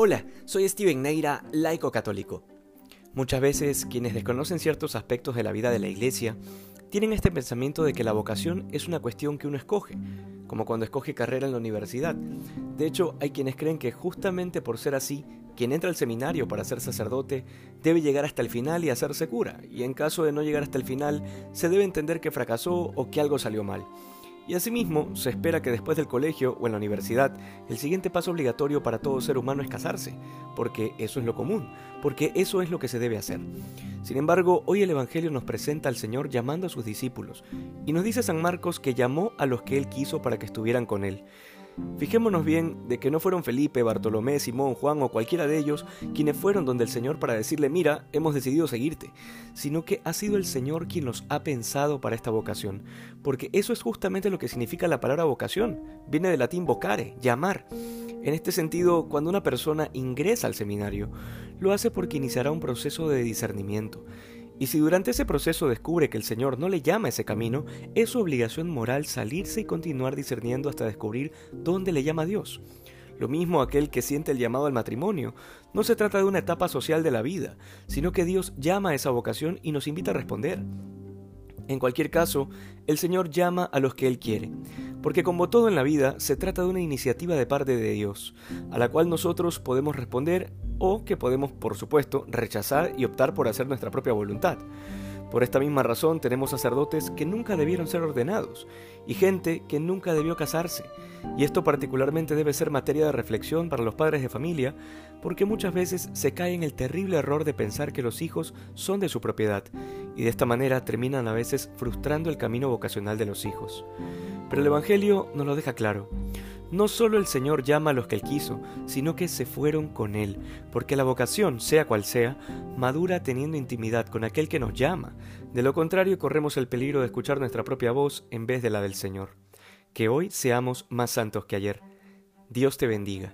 Hola, soy Steven Neira, laico católico. Muchas veces quienes desconocen ciertos aspectos de la vida de la iglesia tienen este pensamiento de que la vocación es una cuestión que uno escoge, como cuando escoge carrera en la universidad. De hecho, hay quienes creen que justamente por ser así, quien entra al seminario para ser sacerdote debe llegar hasta el final y hacerse cura, y en caso de no llegar hasta el final, se debe entender que fracasó o que algo salió mal. Y asimismo, se espera que después del colegio o en la universidad, el siguiente paso obligatorio para todo ser humano es casarse, porque eso es lo común, porque eso es lo que se debe hacer. Sin embargo, hoy el Evangelio nos presenta al Señor llamando a sus discípulos, y nos dice San Marcos que llamó a los que Él quiso para que estuvieran con Él. Fijémonos bien de que no fueron Felipe, Bartolomé, Simón, Juan o cualquiera de ellos quienes fueron donde el Señor para decirle, mira, hemos decidido seguirte, sino que ha sido el Señor quien los ha pensado para esta vocación, porque eso es justamente lo que significa la palabra vocación, viene del latín vocare, llamar. En este sentido, cuando una persona ingresa al seminario, lo hace porque iniciará un proceso de discernimiento y si durante ese proceso descubre que el Señor no le llama a ese camino, es su obligación moral salirse y continuar discerniendo hasta descubrir dónde le llama a Dios. Lo mismo aquel que siente el llamado al matrimonio. No se trata de una etapa social de la vida, sino que Dios llama a esa vocación y nos invita a responder. En cualquier caso, el Señor llama a los que Él quiere, porque como todo en la vida, se trata de una iniciativa de parte de Dios, a la cual nosotros podemos responder o que podemos, por supuesto, rechazar y optar por hacer nuestra propia voluntad. Por esta misma razón tenemos sacerdotes que nunca debieron ser ordenados y gente que nunca debió casarse. Y esto particularmente debe ser materia de reflexión para los padres de familia porque muchas veces se cae en el terrible error de pensar que los hijos son de su propiedad y de esta manera terminan a veces frustrando el camino vocacional de los hijos. Pero el Evangelio nos lo deja claro. No solo el Señor llama a los que Él quiso, sino que se fueron con Él, porque la vocación, sea cual sea, madura teniendo intimidad con aquel que nos llama. De lo contrario, corremos el peligro de escuchar nuestra propia voz en vez de la del Señor. Que hoy seamos más santos que ayer. Dios te bendiga.